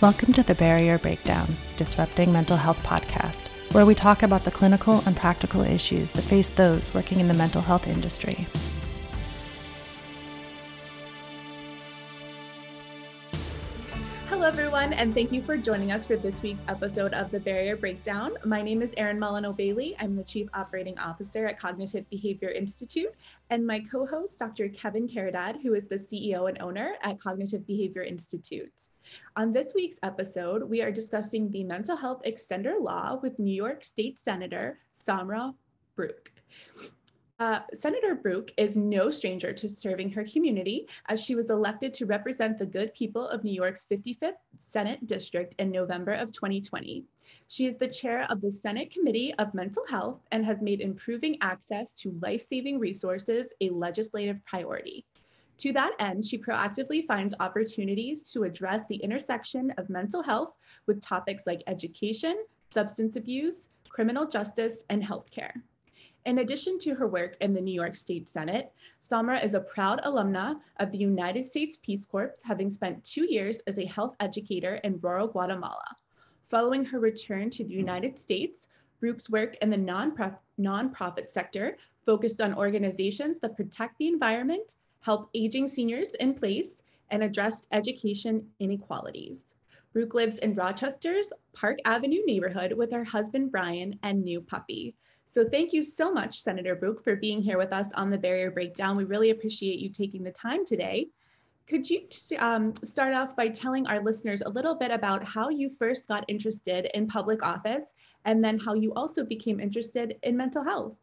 Welcome to the Barrier Breakdown, Disrupting Mental Health podcast, where we talk about the clinical and practical issues that face those working in the mental health industry. Hello, everyone, and thank you for joining us for this week's episode of the Barrier Breakdown. My name is Erin Molyneux Bailey. I'm the Chief Operating Officer at Cognitive Behavior Institute, and my co host, Dr. Kevin Caridad, who is the CEO and owner at Cognitive Behavior Institute. On this week's episode, we are discussing the mental health extender law with New York State Senator Samra Brouk. Uh, Senator Brouk is no stranger to serving her community as she was elected to represent the good people of New York's 55th Senate District in November of 2020. She is the chair of the Senate Committee of Mental Health and has made improving access to life-saving resources a legislative priority. To that end, she proactively finds opportunities to address the intersection of mental health with topics like education, substance abuse, criminal justice, and healthcare. In addition to her work in the New York State Senate, Samra is a proud alumna of the United States Peace Corps, having spent two years as a health educator in rural Guatemala. Following her return to the United States, Brouk's work in the non-profit sector focused on organizations that protect the environment help aging seniors in place, and address education inequalities. Brouk lives in Rochester's Park Avenue neighborhood with her husband, Brian, and new puppy. So thank you so much, Senator Brouk, for being here with us on the Barrier Breakdown. We really appreciate you taking the time today. Could you um, start off by telling our listeners a little bit about how you first got interested in public office and then how you also became interested in mental health?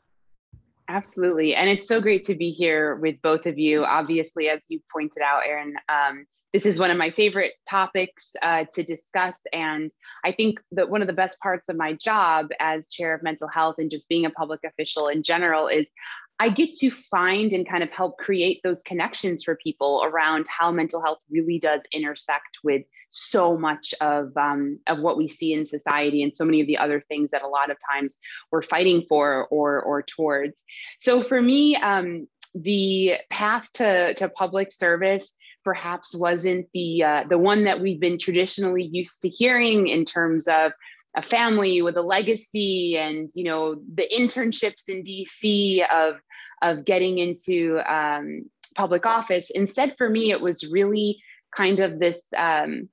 Absolutely. And it's so great to be here with both of you. Obviously, as you pointed out, Erin, um, this is one of my favorite topics uh, to discuss. And I think that one of the best parts of my job as chair of mental health and just being a public official in general is I get to find and kind of help create those connections for people around how mental health really does intersect with so much of, um, of what we see in society and so many of the other things that a lot of times we're fighting for or, or towards. So for me, um, the path to, to public service perhaps wasn't the uh, the one that we've been traditionally used to hearing in terms of a family with a legacy and you know the internships in dc of of getting into um, public office. Instead for me it was really kind of this um,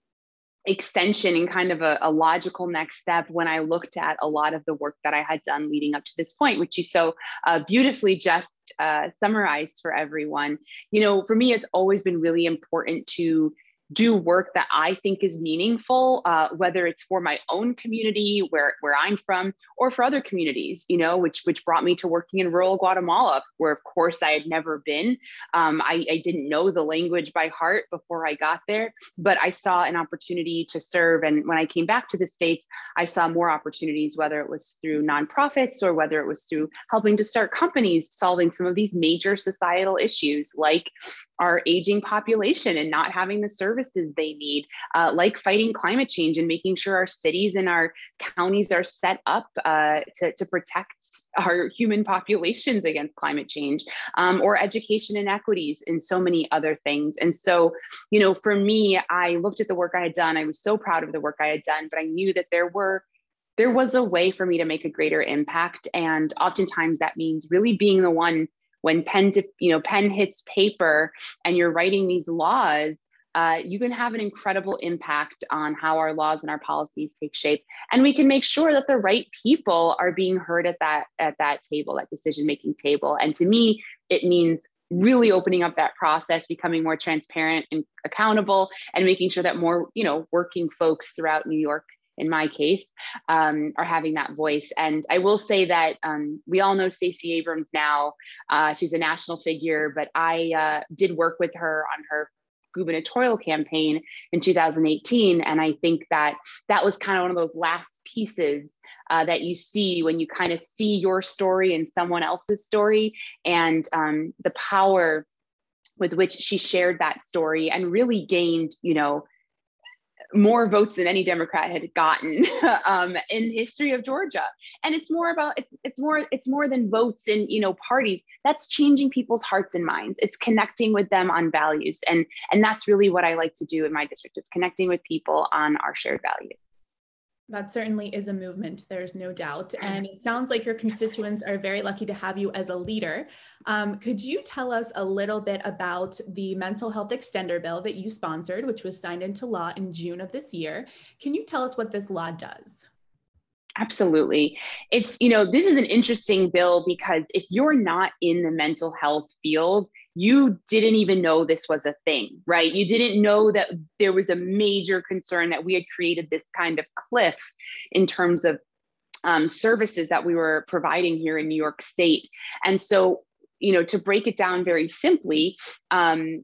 extension and kind of a, a, logical next step when i looked at a lot of the work that i had done leading up to this point which you so uh, beautifully just uh, summarized for everyone. You know for me it's always been really important to do work that I think is meaningful, uh, whether it's for my own community where, where I'm from or for other communities, you know, which, which brought me to working in rural Guatemala, where of course I had never been. Um, I, I didn't know the language by heart before I got there, but I saw an opportunity to serve. And when I came back to the States, I saw more opportunities, whether it was through nonprofits or whether it was through helping to start companies solving some of these major societal issues like our aging population and not having the services they need, uh, like fighting climate change and making sure our cities and our counties are set up uh, to, to protect our human populations against climate change, um, or education inequities and so many other things. And so, you know, for me, I looked at the work I had done. I was so proud of the work I had done, but I knew that there were there was a way for me to make a greater impact and oftentimes that means really being the one when pen to you know pen hits paper and you're writing these laws uh, you can have an incredible impact on how our laws and our policies take shape. And we can make sure that the right people are being heard at that at that table that decision making table. And to me it means really opening up that process becoming more transparent and accountable and making sure that more you know working folks throughout new york in my case, um, are having that voice. And I will say that um, we all know Stacey Abrams now. Uh, she's a national figure, but I uh, did work with her on her gubernatorial campaign in 2018. And I think that that was kind of one of those last pieces uh, that you see when you kind of see your story and someone else's story and um, the power with which she shared that story and really gained, you know, more votes than any Democrat had gotten um, in history of Georgia. And it's more about it's, it's more it's more than votes in you know parties. That's changing people's hearts and minds. It's connecting with them on values, and and that's really what I like to do in my district. Is connecting with people on our shared values. That certainly is a movement, there's no doubt. And it sounds like your constituents are very lucky to have you as a leader. Um, could you tell us a little bit about the mental health extender bill that you sponsored, which was signed into law in June of this year? Can you tell us what this law does? Absolutely. It's, you know, this is an interesting bill because if you're not in the mental health field, you didn't even know this was a thing, right? You didn't know that there was a major concern that we had created this kind of cliff in terms of um, services that we were providing here in New York State. And so, you know, to break it down very simply, um,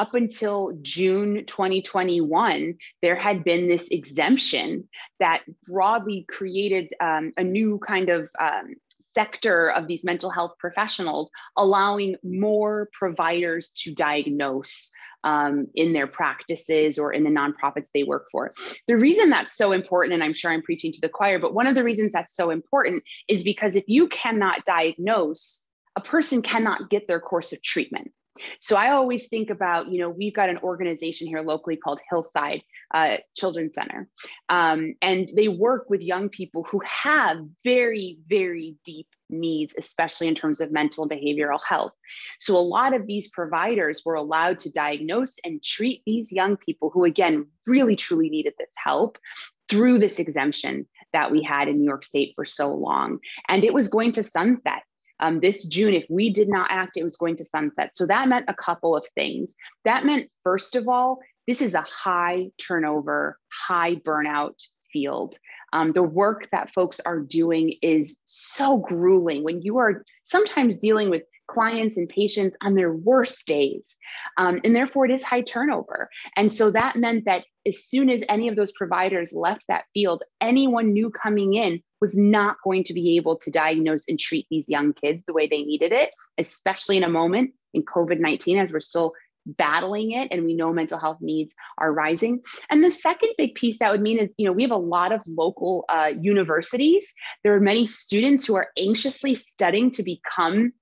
up until June 2021, there had been this exemption that broadly created um, a new kind of um, sector of these mental health professionals, allowing more providers to diagnose um, in their practices or in the nonprofits they work for. The reason that's so important, and I'm sure I'm preaching to the choir, but one of the reasons that's so important is because if you cannot diagnose, a person cannot get their course of treatment. So I always think about, you know, we've got an organization here locally called Hillside uh, Children's Center, um, and they work with young people who have very, very deep needs, especially in terms of mental and behavioral health. So a lot of these providers were allowed to diagnose and treat these young people who, again, really truly needed this help through this exemption that we had in New York State for so long. And it was going to sunset um, this June, if we did not act, it was going to sunset. So that meant a couple of things. That meant, first of all, this is a high turnover, high burnout field. Um, the work that folks are doing is so grueling when you are sometimes dealing with clients and patients on their worst days. Um, and therefore, it is high turnover. And so that meant that as soon as any of those providers left that field, anyone new coming in was not going to be able to diagnose and treat these young kids the way they needed it, especially in a moment in COVID 19 as we're still battling it and we know mental health needs are rising and the second big piece that would mean is you know we have a lot of local uh, universities there are many students who are anxiously studying to become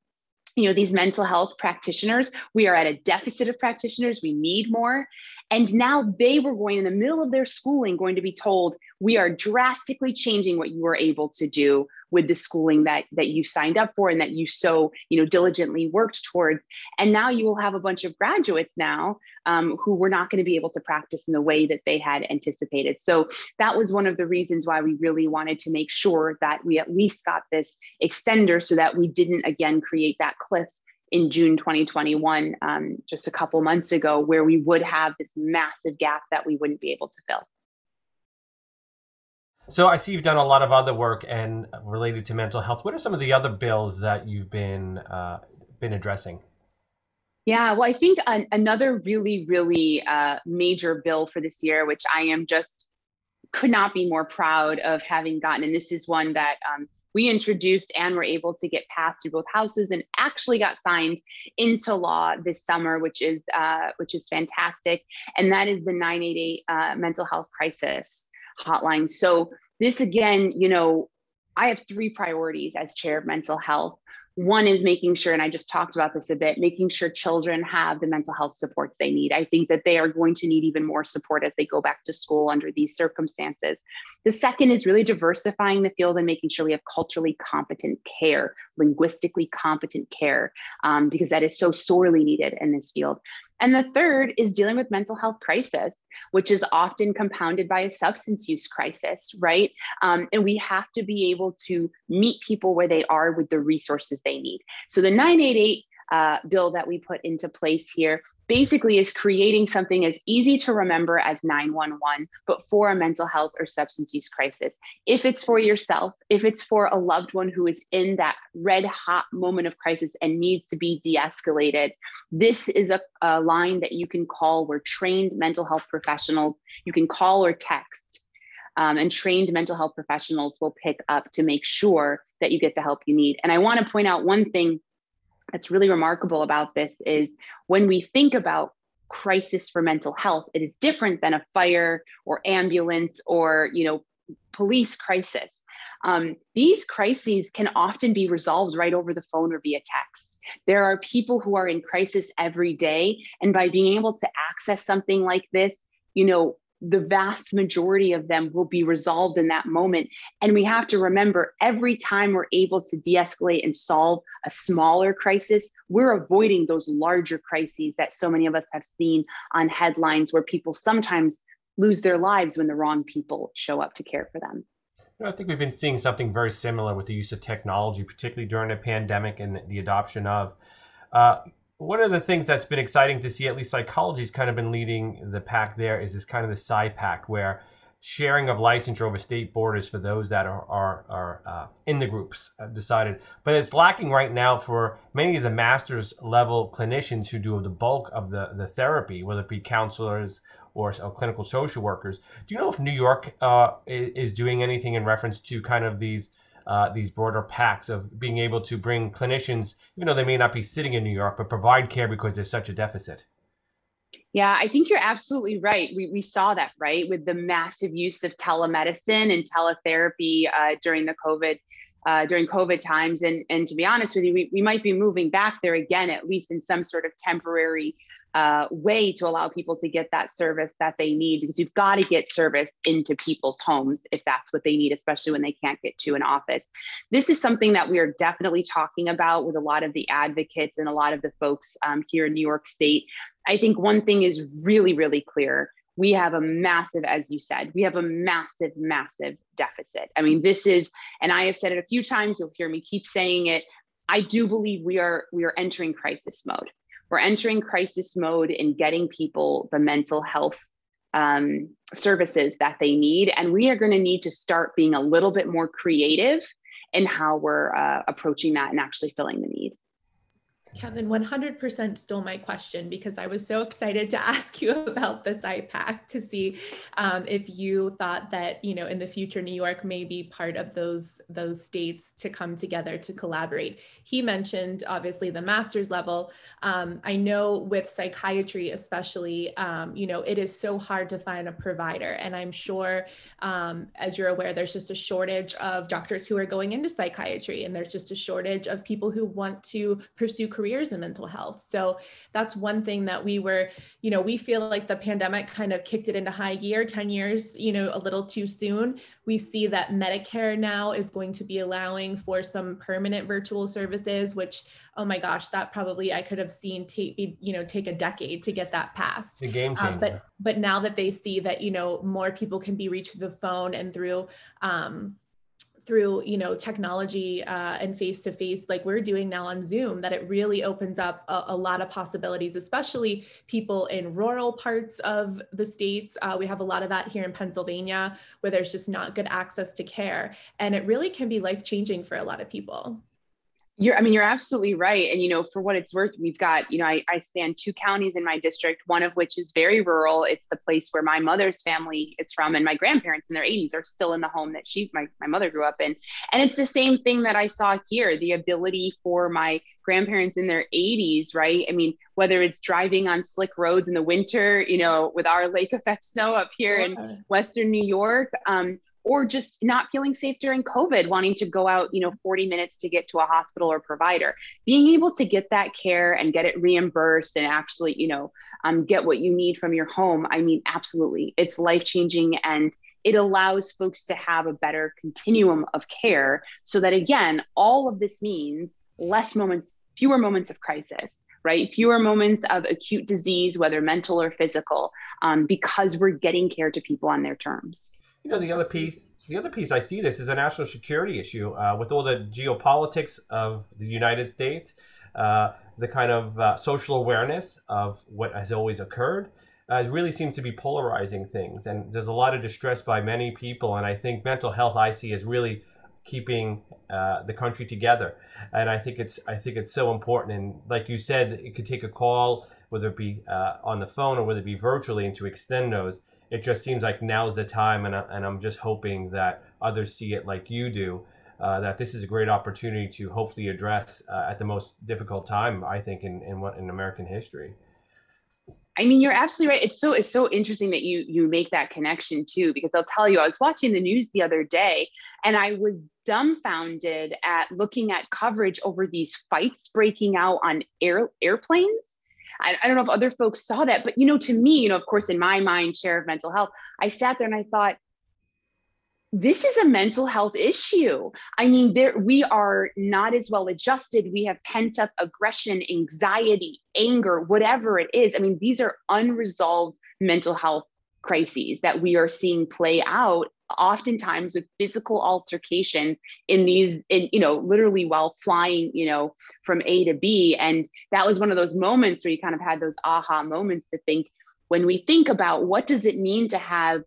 you know these mental health practitioners we are at a deficit of practitioners. We need more and now they were going in the middle of their schooling going to be told we are drastically changing what you were able to do with the schooling that that you signed up for and that you so you know diligently worked towards. And now you will have a bunch of graduates now um, who were not going to be able to practice in the way that they had anticipated. So that was one of the reasons why we really wanted to make sure that we at least got this extender so that we didn't again create that cliff in June 2021, um, just a couple months ago, where we would have this massive gap that we wouldn't be able to fill. So I see you've done a lot of other work and related to mental health. What are some of the other bills that you've been uh, been addressing? Yeah, well, I think an, another really, really uh, major bill for this year, which I am just could not be more proud of having gotten, and this is one that um, we introduced and were able to get passed through both houses and actually got signed into law this summer, which is uh, which is fantastic, and that is the 988 uh, mental health crisis hotline. So this again, you know, I have three priorities as chair of mental health. One is making sure, and I just talked about this a bit, making sure children have the mental health supports they need. I think that they are going to need even more support as they go back to school under these circumstances. The second is really diversifying the field and making sure we have culturally competent care, linguistically competent care, um, because that is so sorely needed in this field. And the third is dealing with mental health crisis, which is often compounded by a substance use crisis, right? Um, and we have to be able to meet people where they are with the resources they need. So the 988 uh, bill that we put into place here basically is creating something as easy to remember as 911, but for a mental health or substance use crisis. If it's for yourself, if it's for a loved one who is in that red hot moment of crisis and needs to be de escalated, this is a, a line that you can call. We're trained mental health professionals. You can call or text. Um, and trained mental health professionals will pick up to make sure that you get the help you need. And I want to point out one thing that's really remarkable about this is when we think about crisis for mental health. It is different than a fire or ambulance or you know police crisis. Um, these crises can often be resolved right over the phone or via text. There are people who are in crisis every day, and by being able to access something like this, you know, the vast majority of them will be resolved in that moment. And we have to remember every time we're able to de escalate and solve a smaller crisis, we're avoiding those larger crises that so many of us have seen on headlines where people sometimes lose their lives when the wrong people show up to care for them. I think we've been seeing something very similar with the use of technology, particularly during a pandemic and the adoption of. Uh, one of the things that's been exciting to see, at least psychology's kind of been leading the pack there, is this kind of the PSYPACT, where sharing of licensure over state borders for those that are are, are uh, in the groups uh, decided. But it's lacking right now for many of the master's level clinicians who do the bulk of the, the therapy, whether it be counselors or, or clinical social workers. Do you know if New York uh, is doing anything in reference to kind of these uh, these broader packs of being able to bring clinicians, even though they may not be sitting in New York, but provide care because there's such a deficit? Yeah, I think you're absolutely right. We, we saw that, right, with the massive use of telemedicine and teletherapy uh, during the COVID. Uh, during COVID times, and and to be honest with you, we, we might be moving back there again, at least in some sort of temporary uh, way to allow people to get that service that they need because you've got to get service into people's homes if that's what they need, especially when they can't get to an office. This is something that we are definitely talking about with a lot of the advocates and a lot of the folks um, here in New York State. I think one thing is really, really clear. We have a massive, as you said, we have a massive, massive deficit. I mean, this is, and I have said it a few times, you'll hear me keep saying it. I do believe we are we are entering crisis mode we're entering crisis mode in getting people the mental health um, services that they need. And we are going to need to start being a little bit more creative in how we're uh, approaching that and actually filling the need. Kevin 100% stole my question because I was so excited to ask you about the IPAC to see um, if you thought that you know in the future New York may be part of those those states to come together to collaborate. He mentioned obviously the master's level. Um, I know with psychiatry especially, um, you know it is so hard to find a provider, and I'm sure um, as you're aware, there's just a shortage of doctors who are going into psychiatry, and there's just a shortage of people who want to pursue careers in mental health. So that's one thing that we were, you know, we feel like the pandemic kind of kicked it into high gear 10 years, you know, a little too soon. We see that Medicare now is going to be allowing for some permanent virtual services, which, oh my gosh, that probably I could have seen take, you know, take a decade to get that passed. It's a game changer. Um, but, but now that they see that, you know, more people can be reached through the phone and through, um, through you know technology uh, and face to face like we're doing now on zoom that it really opens up a, a lot of possibilities especially people in rural parts of the states. Uh, we have a lot of that here in pennsylvania where there's just not good access to care. And it really can be life changing for a lot of people you're, I mean, you're absolutely right. And, you know, for what it's worth, we've got, you know, I, I span two counties in my district, one of which is very rural. It's the place where my mother's family is from, and my grandparents in their 80s are still in the home that she, my, my mother grew up in. And it's the same thing that I saw here the ability for my grandparents in their 80s, right? I mean, whether it's driving on slick roads in the winter, you know, with our lake effect snow up here in Western New York, um, or just not feeling safe during COVID, wanting to go out, you know, 40 minutes to get to a hospital or provider. Being able to get that care and get it reimbursed and actually, you know, um, get what you need from your home. I mean, absolutely, it's life changing and it allows folks to have a better continuum of care so that, again, all of this means less moments, fewer moments of crisis right? Fewer moments of acute disease, whether mental or physical, um, because we're getting care to people on their terms. You know, the other piece, the other piece I see this is a national security issue uh, with all the geopolitics of the United States, uh, the kind of uh, social awareness of what has always occurred. Uh, really seems to be polarizing things, and there's a lot of distress by many people. And I think mental health, I see, is really keeping uh, the country together. And I think it's I think it's so important. And like you said, it could take a call, whether it be uh, on the phone or whether it be virtually, and to extend those it just seems like now's the time, and, I, and I'm just hoping that others see it like you do. Uh, that this is a great opportunity to hopefully address uh, at the most difficult time, I think, in, in, what in American history. I mean, you're absolutely right. It's so it's so interesting that you you make that connection too, because I'll tell you, I was watching the news the other day and I was dumbfounded at looking at coverage over these fights breaking out on air airplanes. I, I don't know if other folks saw that, but you know, to me, you know, of course, in my mind, share of mental health, I sat there and I thought, this is a mental health issue. I mean, there we are not as well adjusted. We have pent up aggression, anxiety, anger, whatever it is. I mean, these are unresolved mental health crises that we are seeing play out oftentimes with physical altercation in these in you know literally while flying you know from a to b and that was one of those moments where you kind of had those aha moments to think when we think about what does it mean to have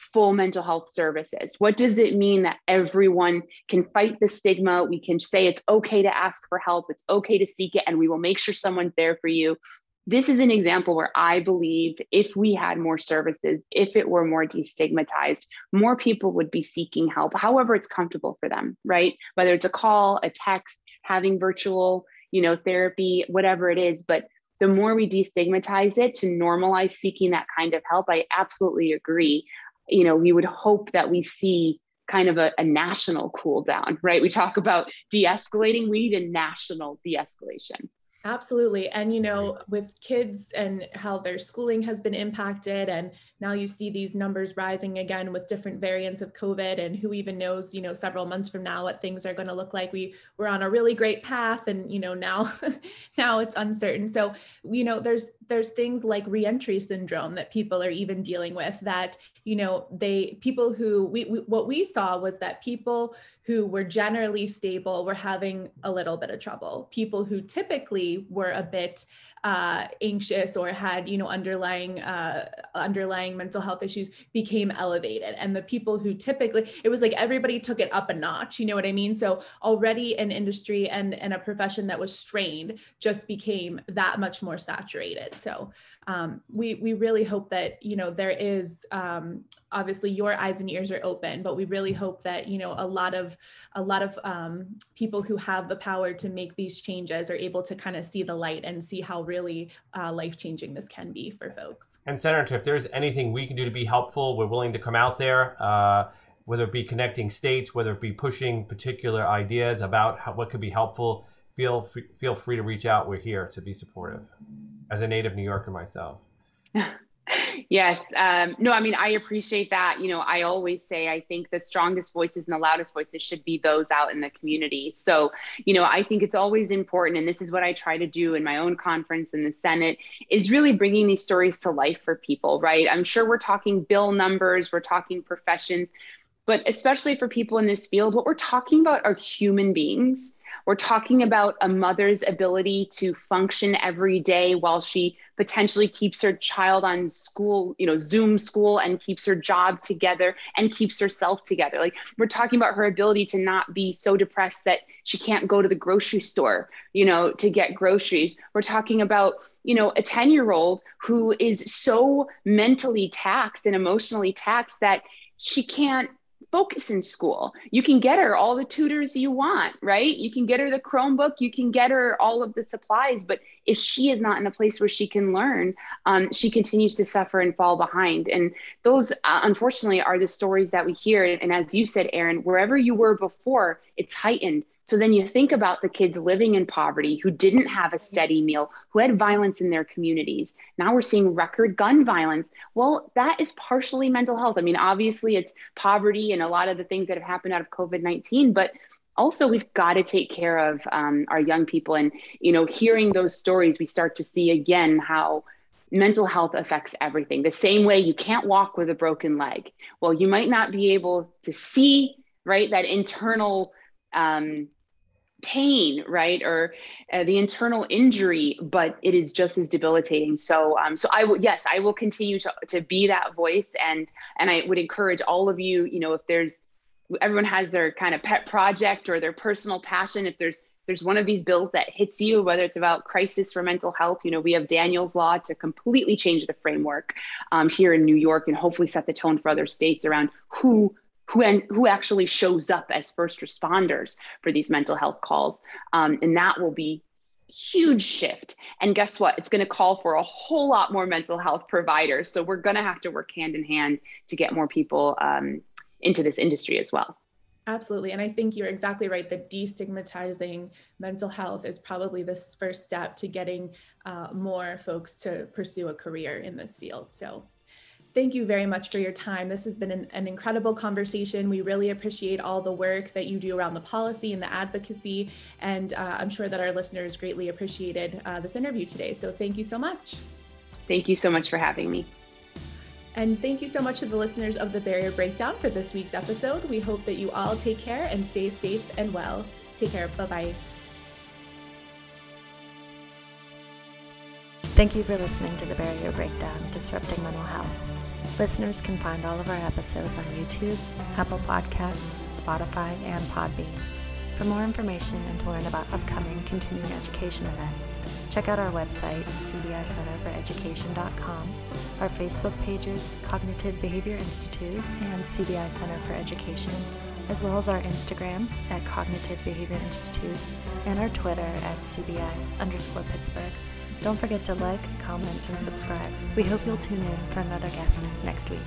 full mental health services? What does it mean that everyone can fight the stigma? We can say it's okay to ask for help, it's okay to seek it, and we will make sure someone's there for you. This is an example where I believe if we had more services, if it were more destigmatized, more people would be seeking help, however it's comfortable for them, right? Whether it's a call, a text, having virtual, you know, therapy, whatever it is, but the more we destigmatize it to normalize seeking that kind of help, I absolutely agree you know, we would hope that we see kind of a, a national cool down, right? We talk about de escalating, we need a national de escalation. Absolutely. And, you know, with kids and how their schooling has been impacted, and now you see these numbers rising again with different variants of COVID, and who even knows, you know, several months from now what things are going to look like. We were on a really great path, and, you know, now, now it's uncertain. So, you know, there's, there's things like reentry syndrome that people are even dealing with that, you know, they, people who we, we what we saw was that people who were generally stable were having a little bit of trouble. People who typically were a bit uh, anxious or had you know underlying uh, underlying mental health issues became elevated. And the people who typically it was like everybody took it up a notch you know what i mean? So already an industry and and a profession that was strained just became that much more saturated. So um, we we really hope that you know there is um, obviously your eyes and ears are open, but we really hope that you know a lot of a lot of um, people who have the power to make these changes are able to kind of see the light and see how really uh, life changing this can be for folks. And Senator, if there's anything we can do to be helpful, we're willing to come out there. Uh, whether it be connecting states, whether it be pushing particular ideas about how, what could be helpful, feel feel free to reach out. We're here to be supportive as a native New Yorker myself. yes. Um, no, I mean, I appreciate that. You know, I always say I think the strongest voices and the loudest voices should be those out in the community. So, you know, I think it's always important, and this is what I try to do in my own conference in the Senate, is really bringing these stories to life for people, right? I'm sure we're talking bill numbers, we're talking professions, but especially for people in this field, what we're talking about are human beings we're talking about a mother's ability to function every day while she potentially keeps her child on school, you know, Zoom school and keeps her job together and keeps herself together. Like we're talking about her ability to not be so depressed that she can't go to the grocery store, you know, to get groceries. We're talking about, you know, a 10 year old who is so mentally taxed and emotionally taxed that she can't focus in school. You can get her all the tutors you want, right? You can get her the Chromebook, you can get her all of the supplies, but if she is not in a place where she can learn, um, she continues to suffer and fall behind. And those, uh, unfortunately, are the stories that we hear. And as you said, Erin, wherever you were before, it's heightened. So then you think about the kids living in poverty who didn't have a steady meal, who had violence in their communities. Now we're seeing record gun violence. Well, that is partially mental health. I mean, obviously it's poverty and a lot of the things that have happened out of COVID 19, but also we've got to take care of um, our young people. And, you know, hearing those stories, we start to see again how mental health affects everything. The same way you can't walk with a broken leg. Well, you might not be able to see, right, that internal um, pain, right, or uh, the internal injury, but it is just as debilitating. So, um, so I will, yes, I will continue to to be that voice, and and I would encourage all of you, you know, if there's everyone has their kind of pet project or their personal passion, if there's there's one of these bills that hits you, whether it's about crisis for mental health, you know, we have Daniel's Law to completely change the framework um, here in New York and hopefully set the tone for other states around who who, who actually shows up as first responders for these mental health calls. Um, and that will be huge shift. And guess what? It's going to call for a whole lot more mental health providers. So we're going to have to work hand in hand to get more people um, into this industry as well. Absolutely. And I think you're exactly right that destigmatizing mental health is probably the first step to getting uh, more folks to pursue a career in this field. So thank you very much for your time. This has been an, an, incredible conversation. We really appreciate all the work that you do around the policy and the advocacy. And uh, I'm sure that our listeners greatly appreciated uh, this interview today. So thank you so much. Thank you so much for having me. And thank you so much to the listeners of the Barrier Breakdown for this week's episode. We hope that you all take care and stay safe and well. Take care. Bye bye. Thank you for listening to the Barrier Breakdown Disrupting Mental Health. Listeners can find all of our episodes on YouTube, Apple Podcasts, Spotify, and Podbean. For more information and to learn about upcoming continuing education events, check out our website, cbicenterforeducation.com, our Facebook pages, Cognitive Behavior Institute and CBI Center for Education, as well as our Instagram at Cognitive Behavior Institute and our Twitter at CBI underscore Pittsburgh. Don't forget to like, comment, and subscribe. We hope you'll tune in for another guest next week.